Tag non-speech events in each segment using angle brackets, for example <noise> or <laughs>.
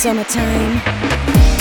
summertime.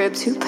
Trip to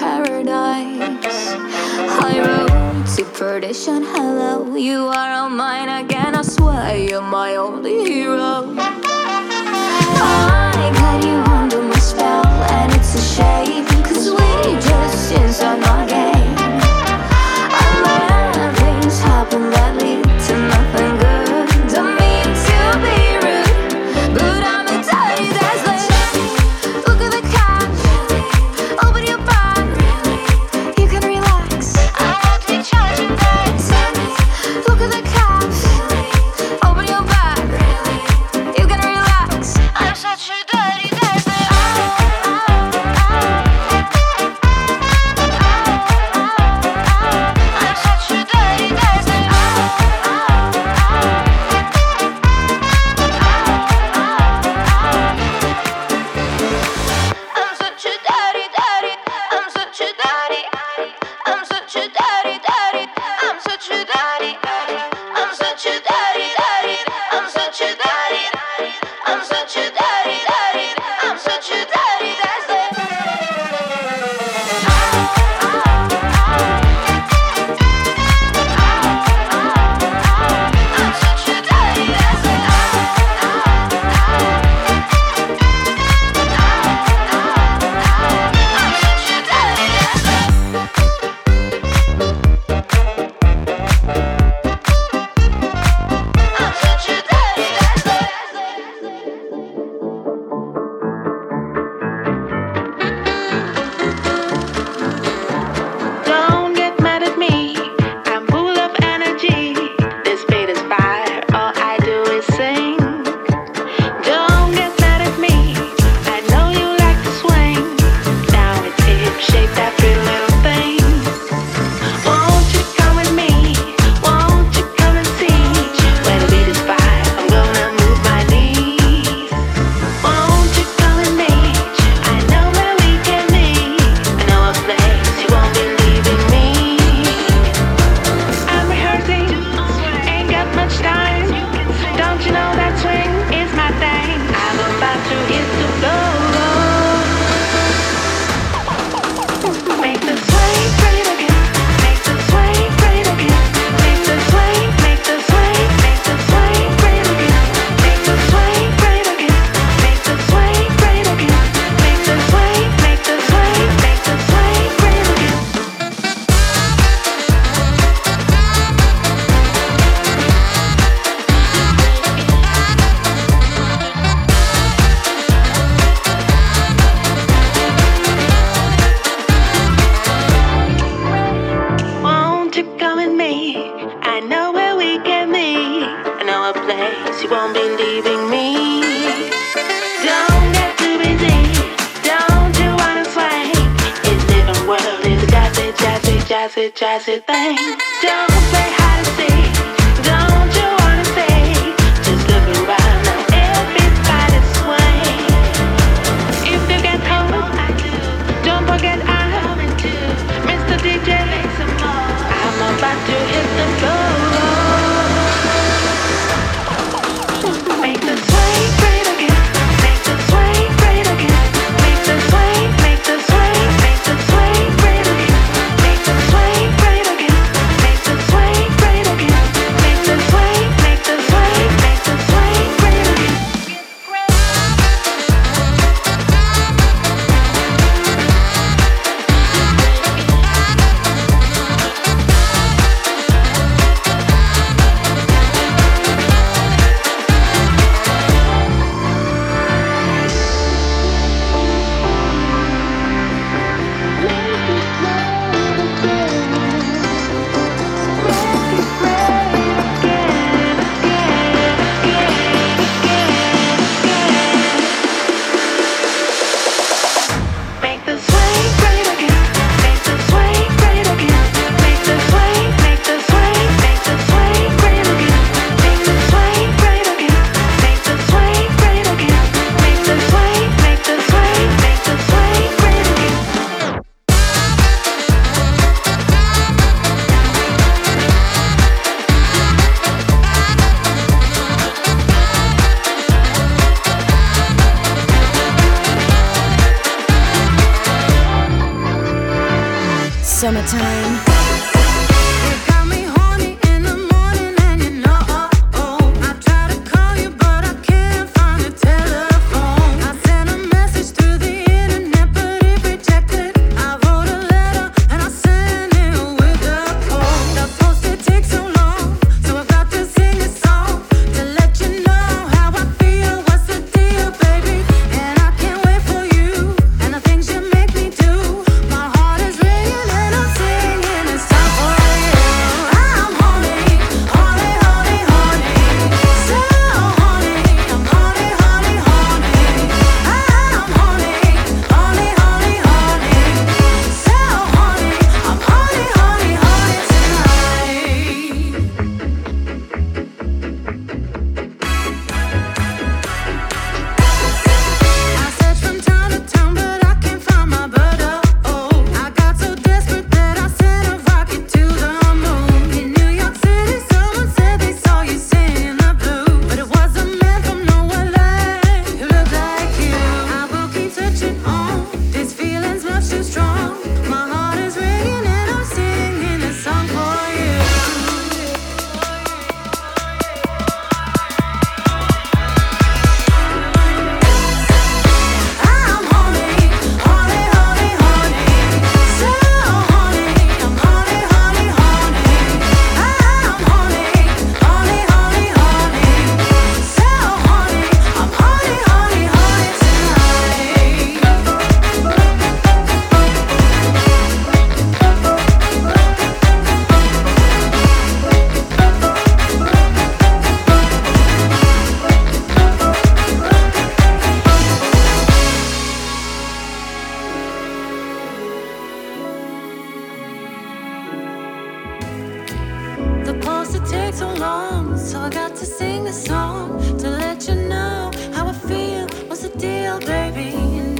It to take so long. So I got to sing a song to let you know how I feel. What's the deal, baby?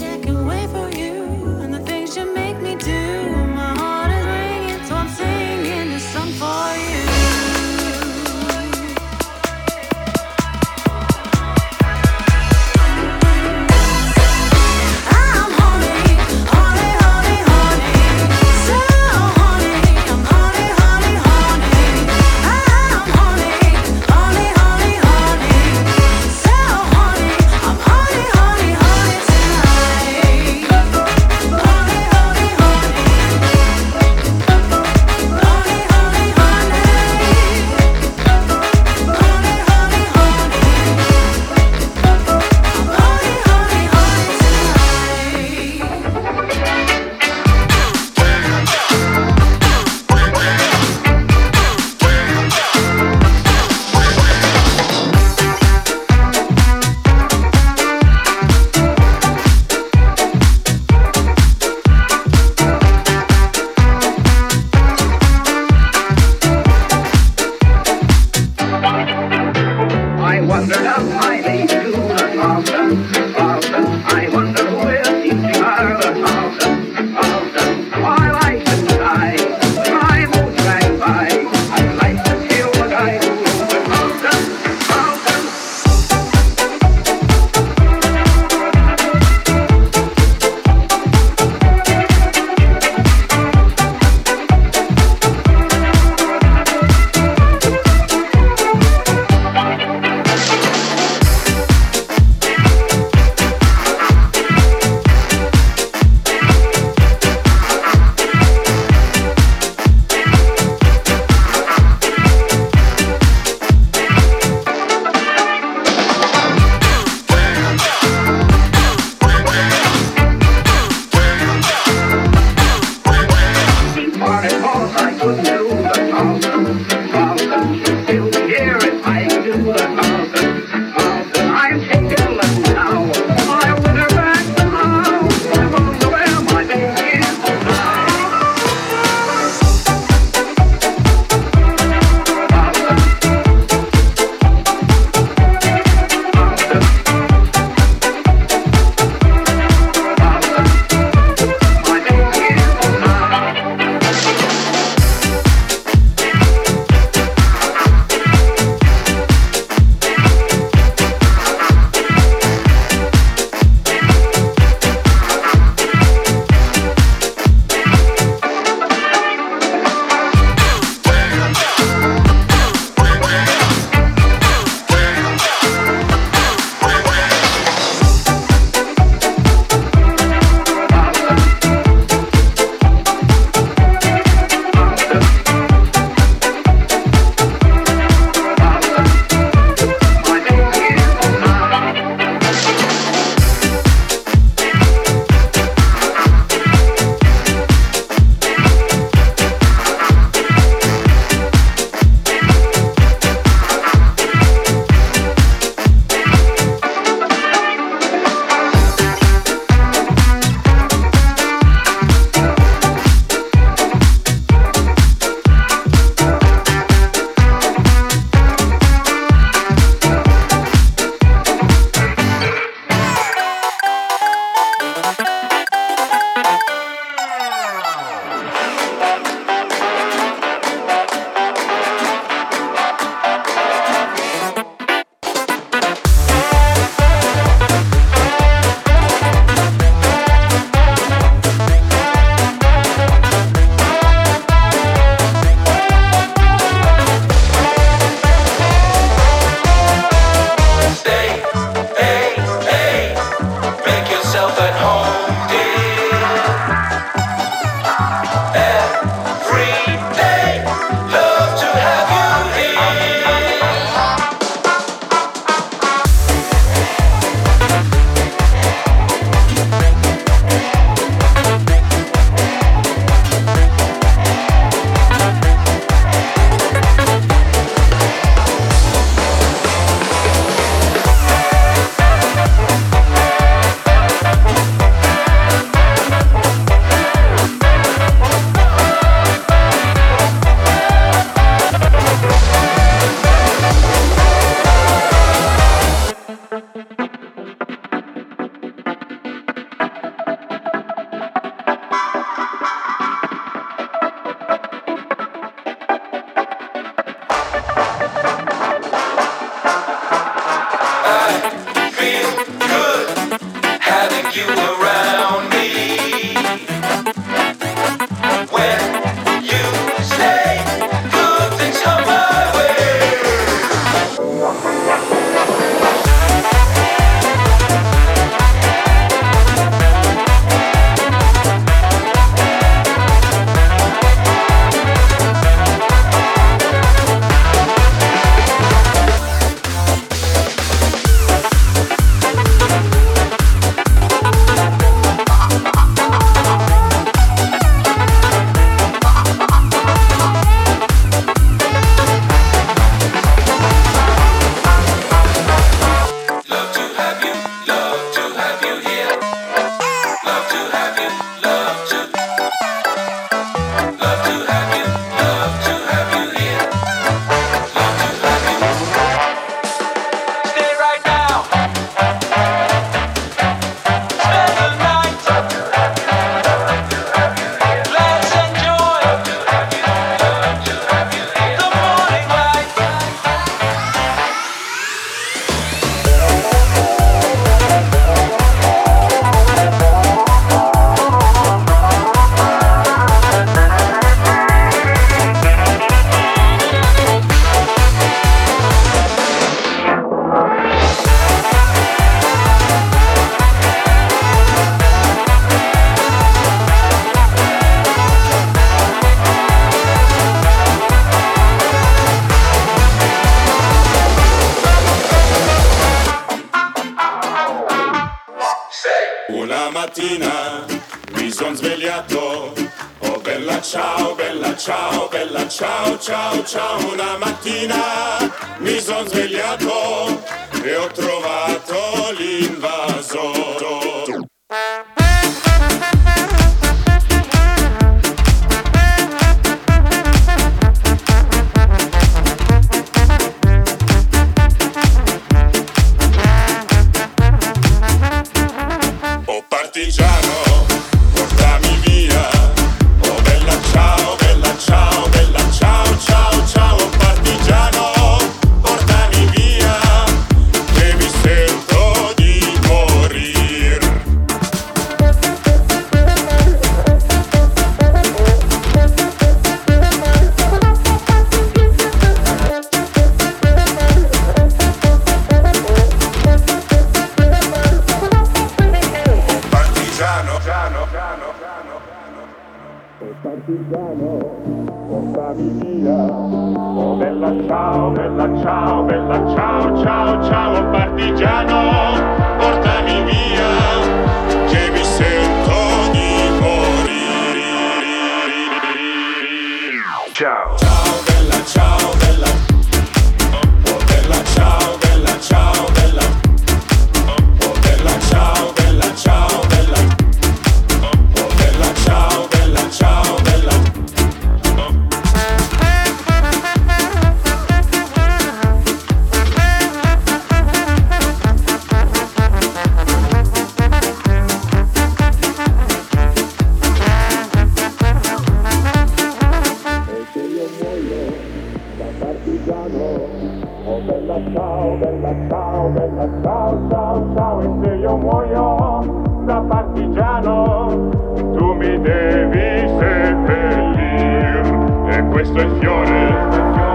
questo è il fiore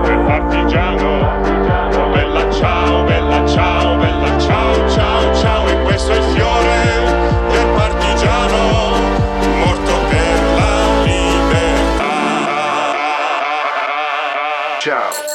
del partigiano. Oh, bella ciao, bella ciao, bella ciao, ciao, ciao, e questo è il fiore del partigiano. Morto per la libertà. Ciao.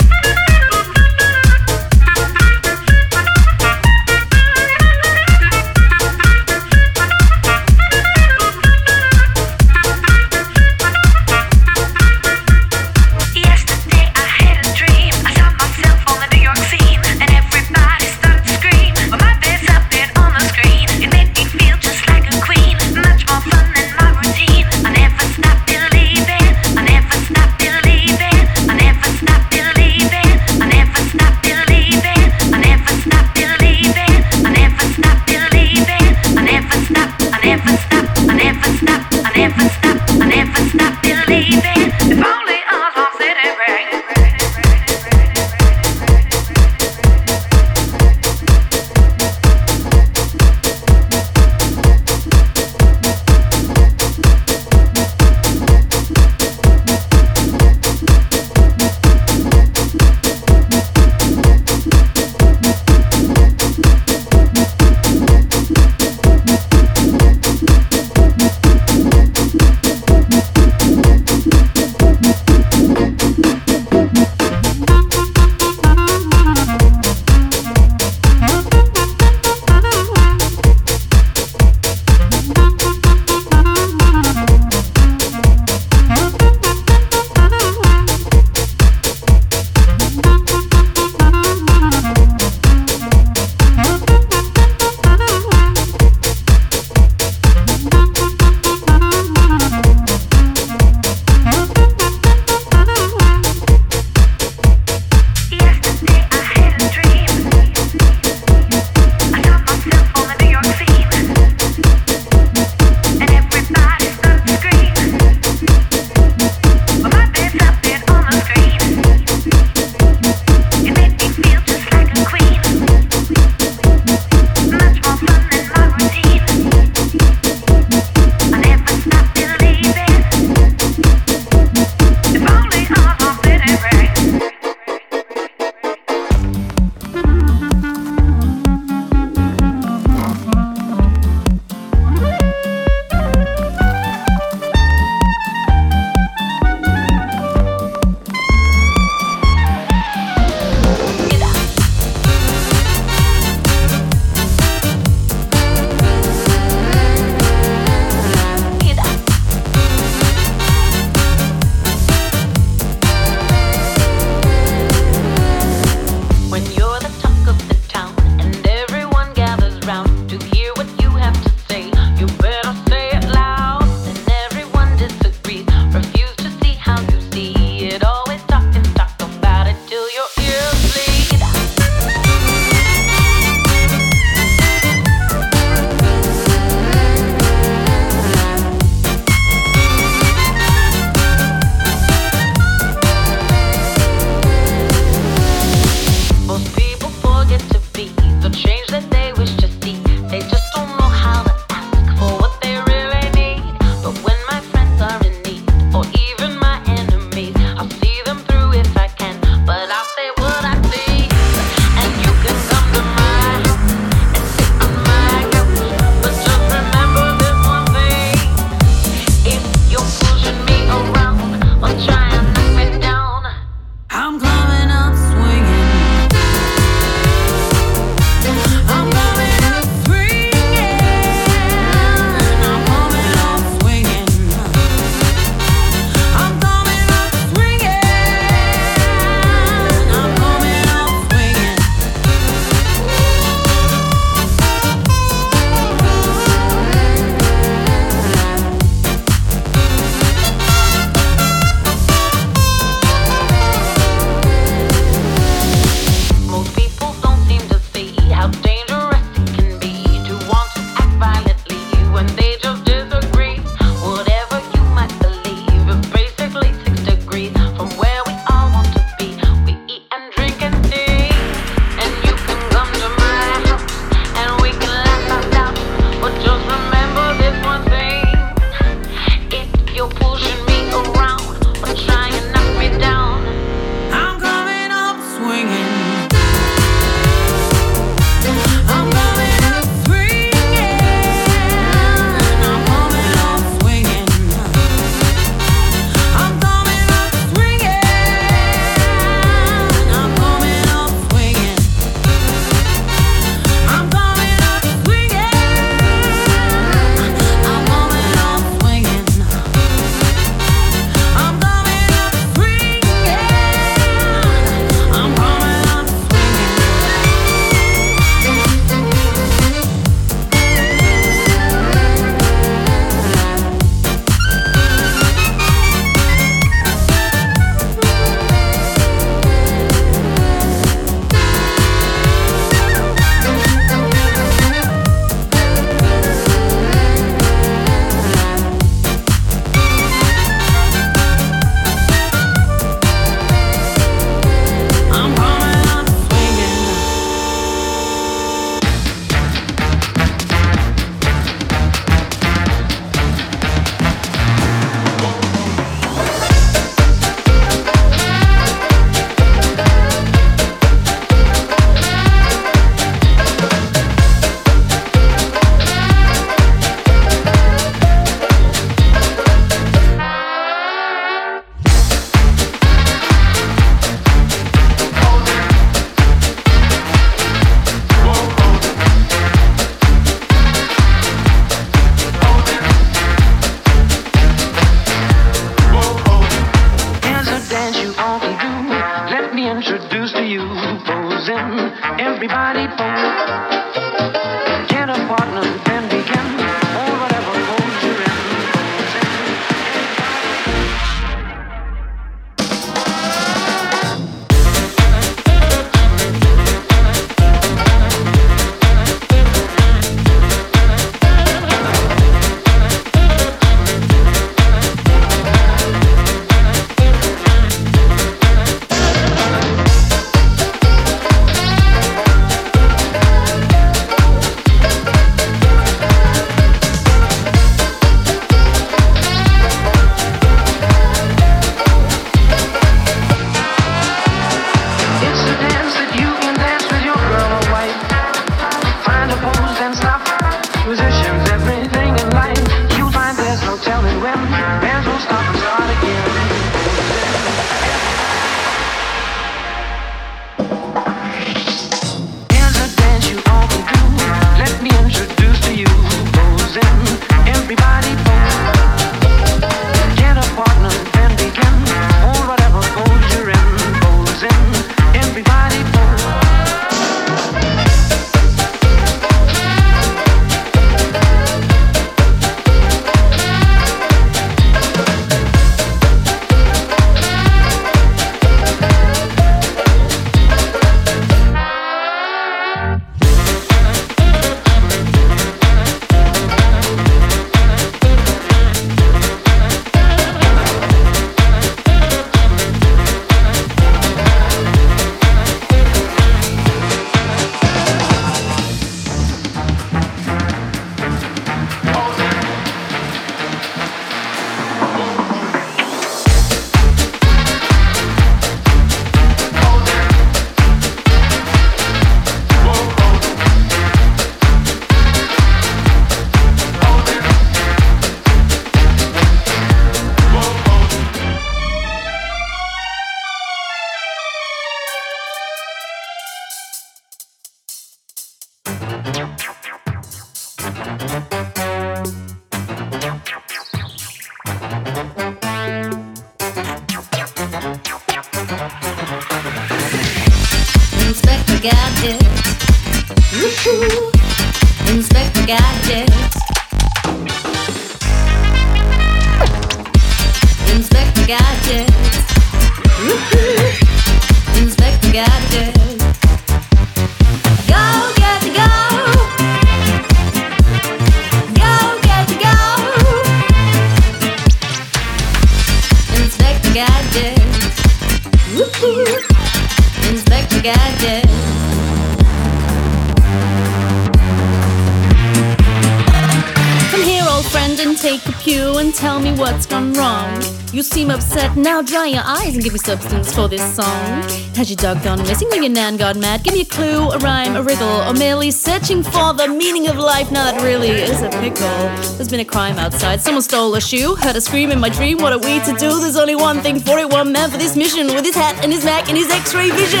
Substance for this song. Has your dog gone missing or your nan gone mad? Give me a clue, a rhyme, a riddle, or merely searching for the meaning of life. Now that really is a pickle. There's been a crime outside, someone stole a shoe, heard a scream in my dream. What are we to do? There's only one thing for it, one man for this mission with his hat and his Mac and his X-ray vision.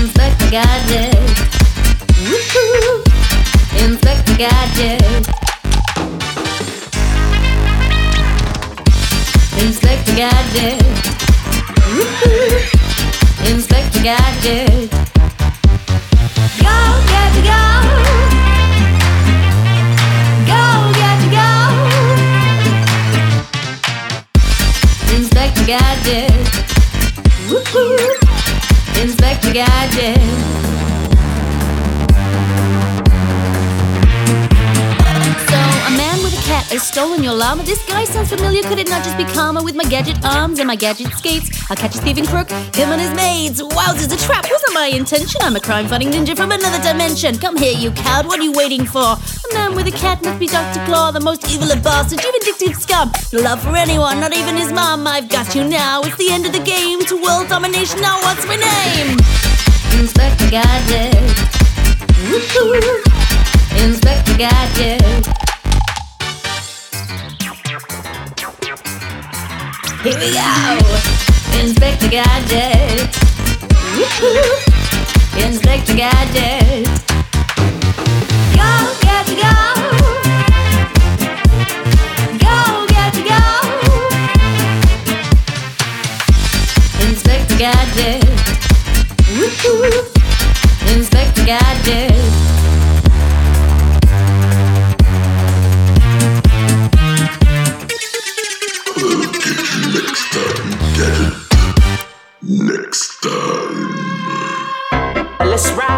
Inspector Gadget. Woo-hoo. Inspector Gadget. Inspector Gadget. <laughs> Inspector Gadget. Go, Gadget, go. Go, Gadget, go. Inspector Gadget. Inspector Gadget. Cat has stolen your llama. This guy sounds familiar. Could it not just be karma with my gadget arms and my gadget skates? I'll catch a thieving crook, him and his maids. Wowzers, a trap wasn't my intention. I'm a crime fighting ninja from another dimension. Come here, you coward. What are you waiting for? A man with a cat must be Dr. Claw, the most evil of bastards. You vindictive scum. No love for anyone, not even his mom. I've got you now. It's the end of the game. To world domination. Now, what's my name? Inspector Gadget. Woo-hoo. Inspector Gadget. Here we go. Inspector Gadget. Woo-hoo. Inspector Gadget. Go. Go, Gadget, go. Inspector Gadget. Woo-hoo. Inspector Gadget. Next time. Let's ride.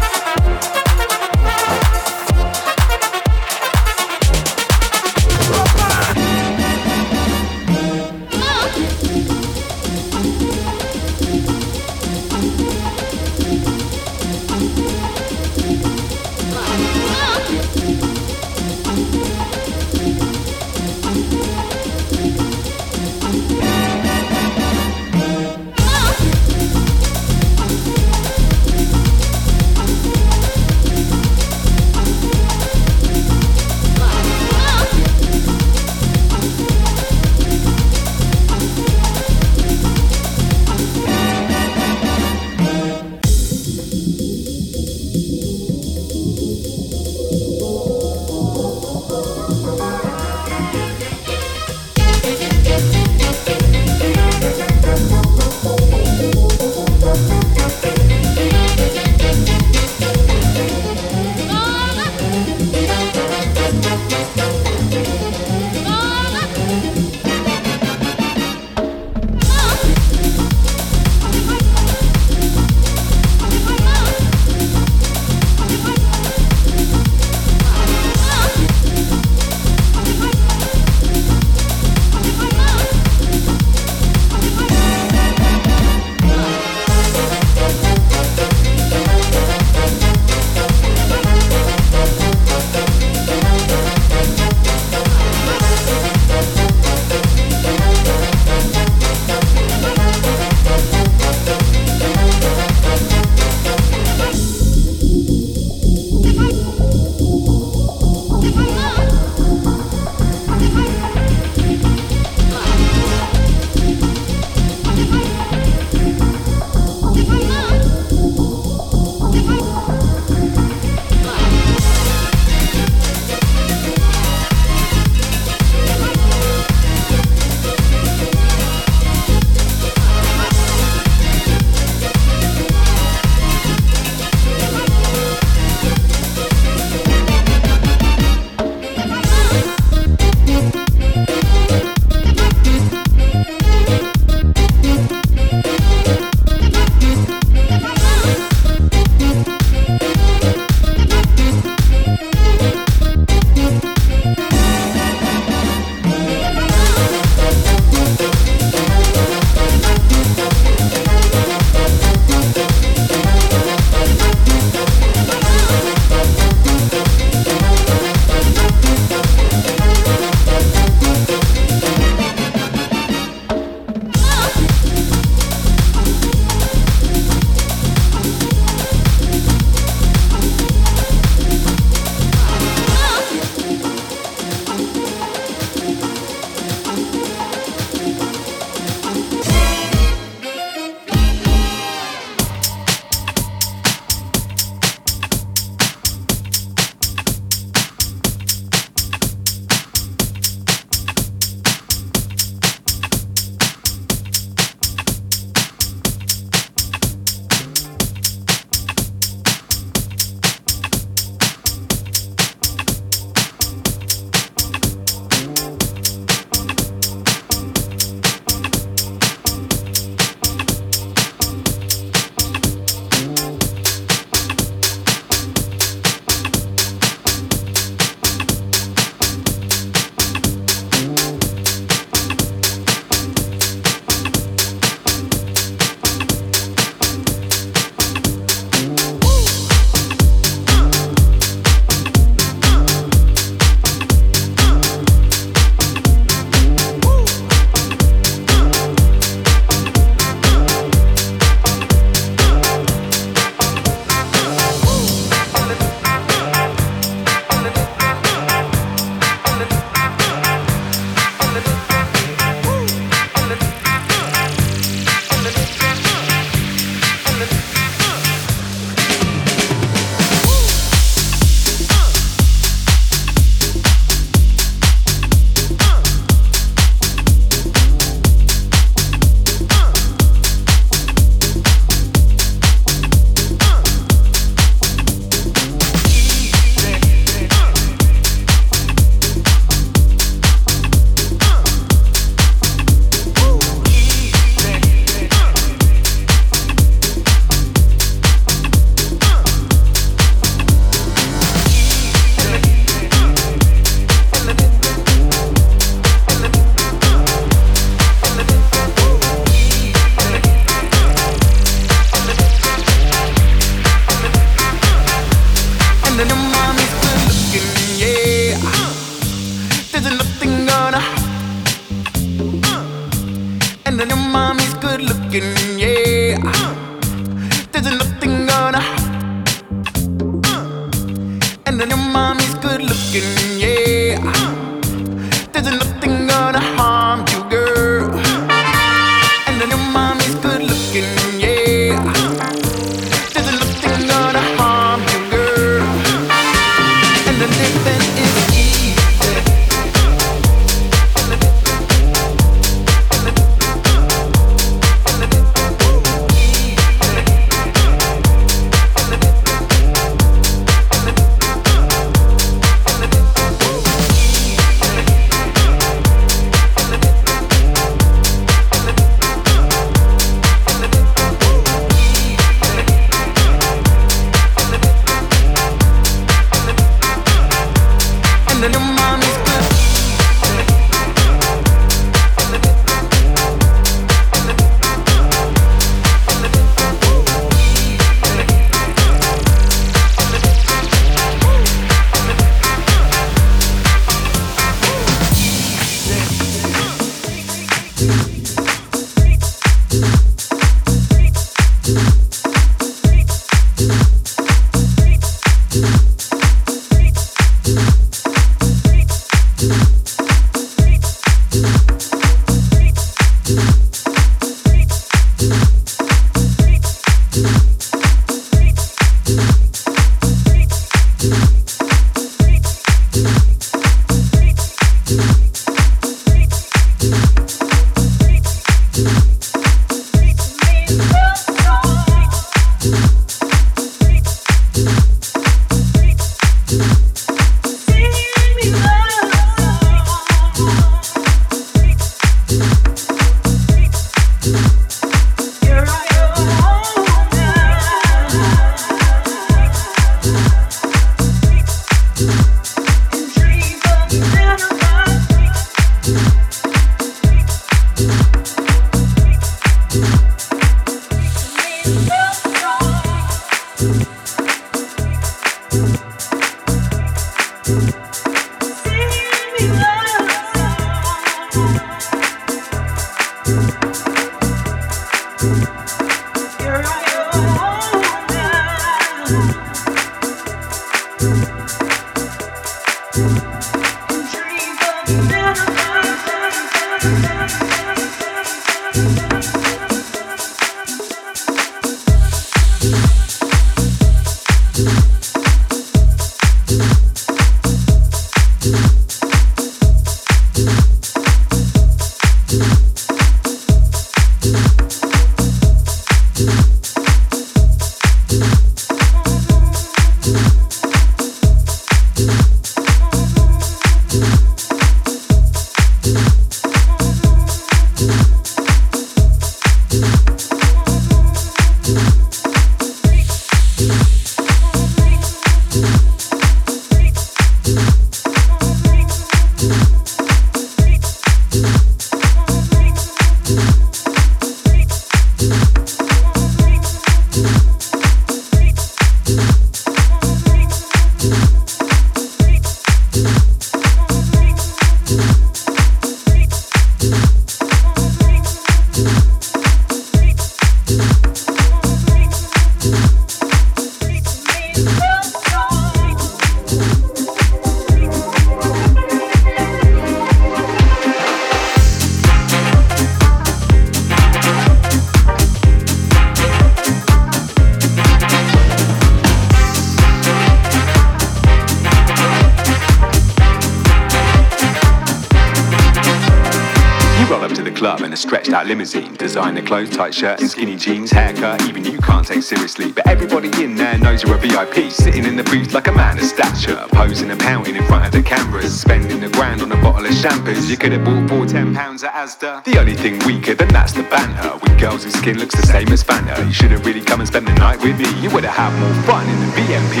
Designer clothes, tight shirt and skinny jeans, haircut, even you can't take seriously. But everybody in there knows you're a VIP, sitting in the booth like a man of stature, posing and pouting in front of the cameras, spending a grand on a bottle of shampoos. You could have bought for ten pounds at Asda. The only thing weaker than that's the banter. With girls whose skin looks the same as Fanta. You should have really come and spent the night with me. You would have had more fun in the VMP.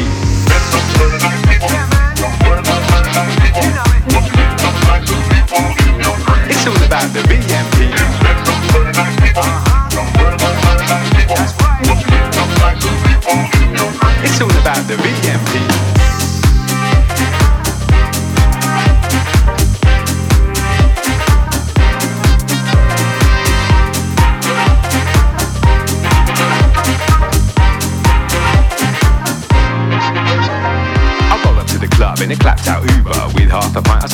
It's about the VMP. It's all about the VMP.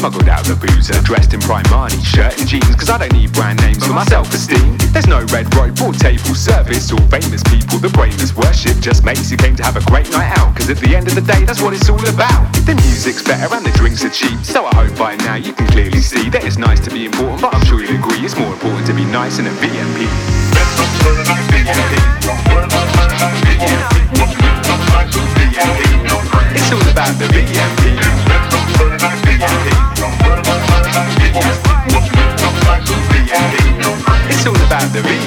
Smuggled out the boozer. Dressed in Primani, shirt and jeans, cause I don't need brand names for my self esteem. There's no red rope or table service or famous people the brainless worship. Just mates who came to have a great night out, cause at the end of the day, that's what it's all about. The music's better and the drinks are cheap, so I hope by now you can clearly see that it's nice to be important, but I'm sure you'll agree it's more important to be nice in a VMP. It's all about the VMP. The VMP.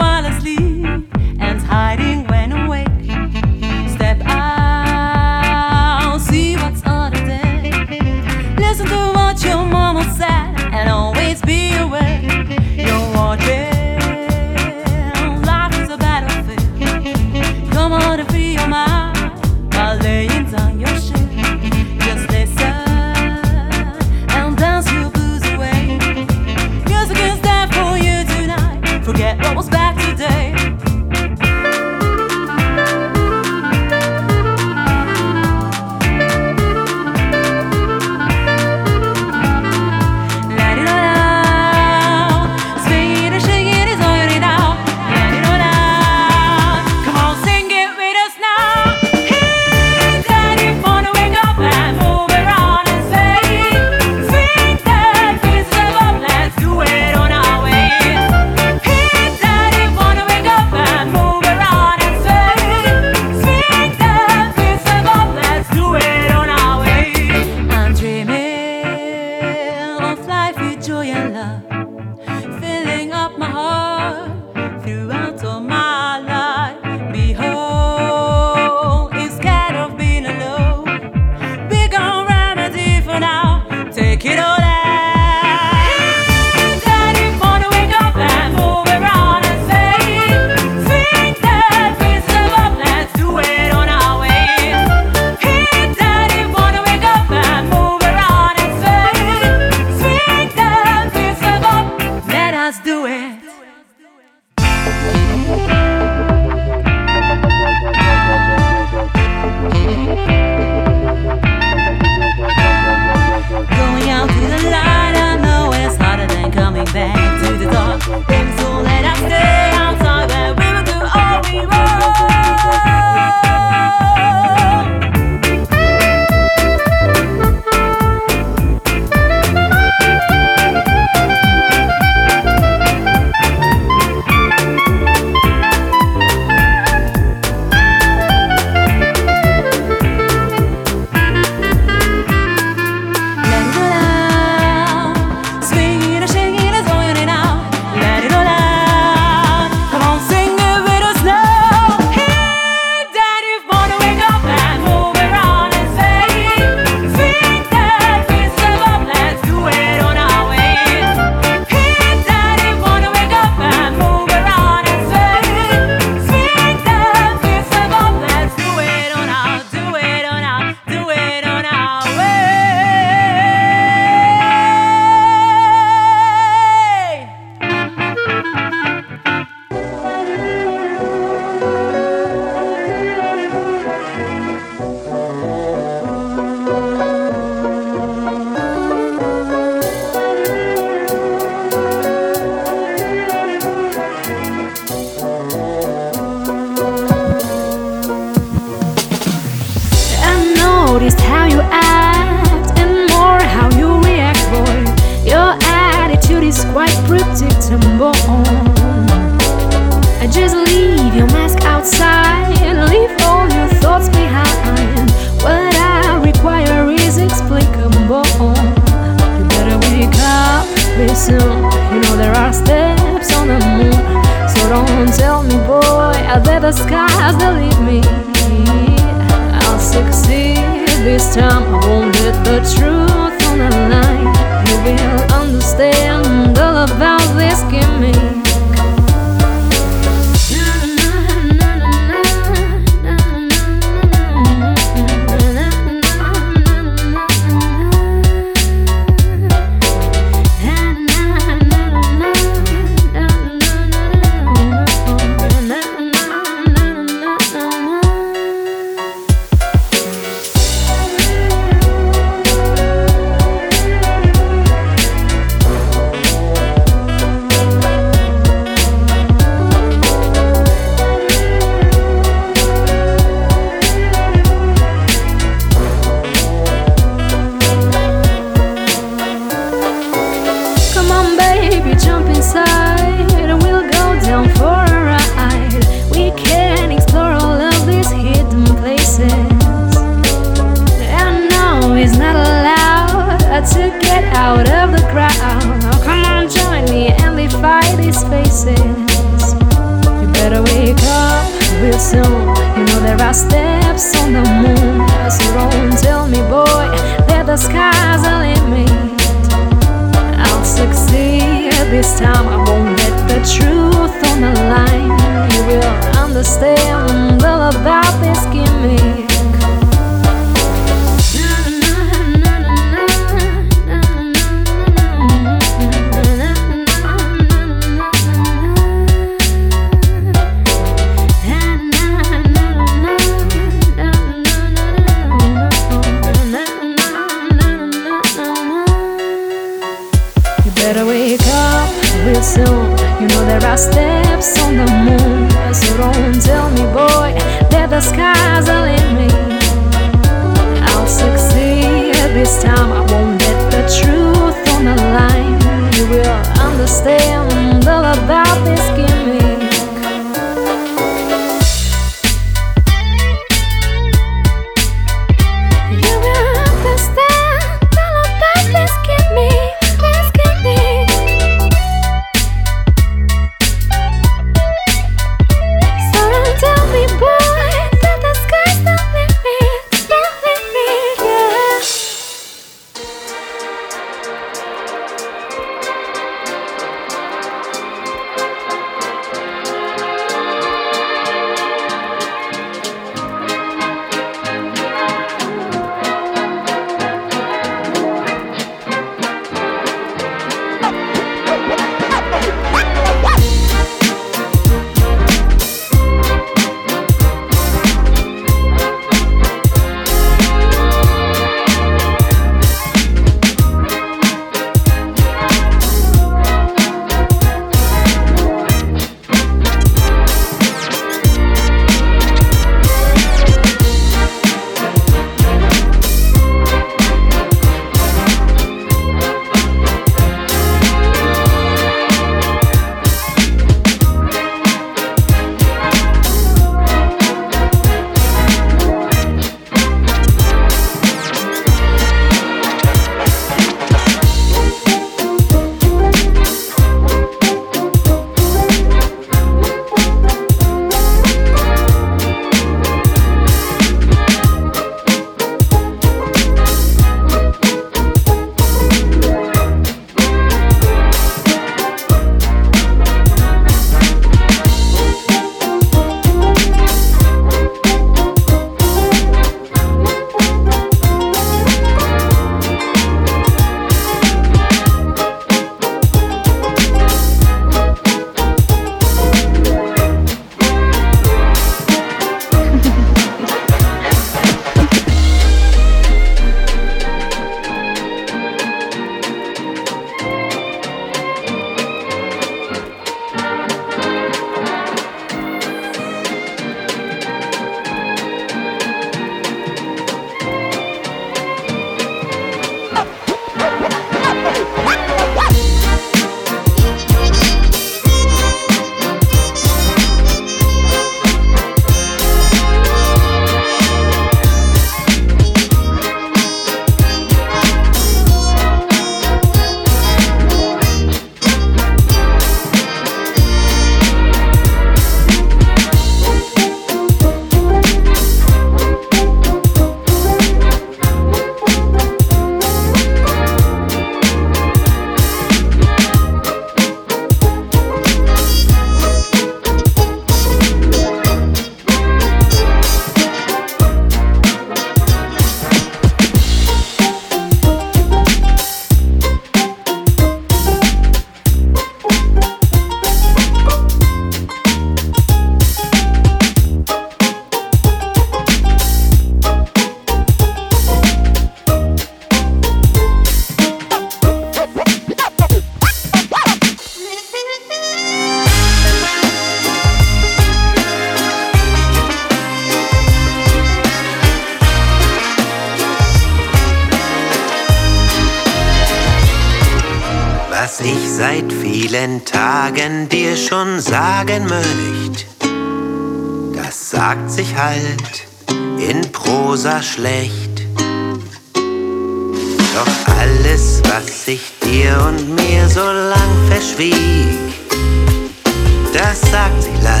das sagt sie leise.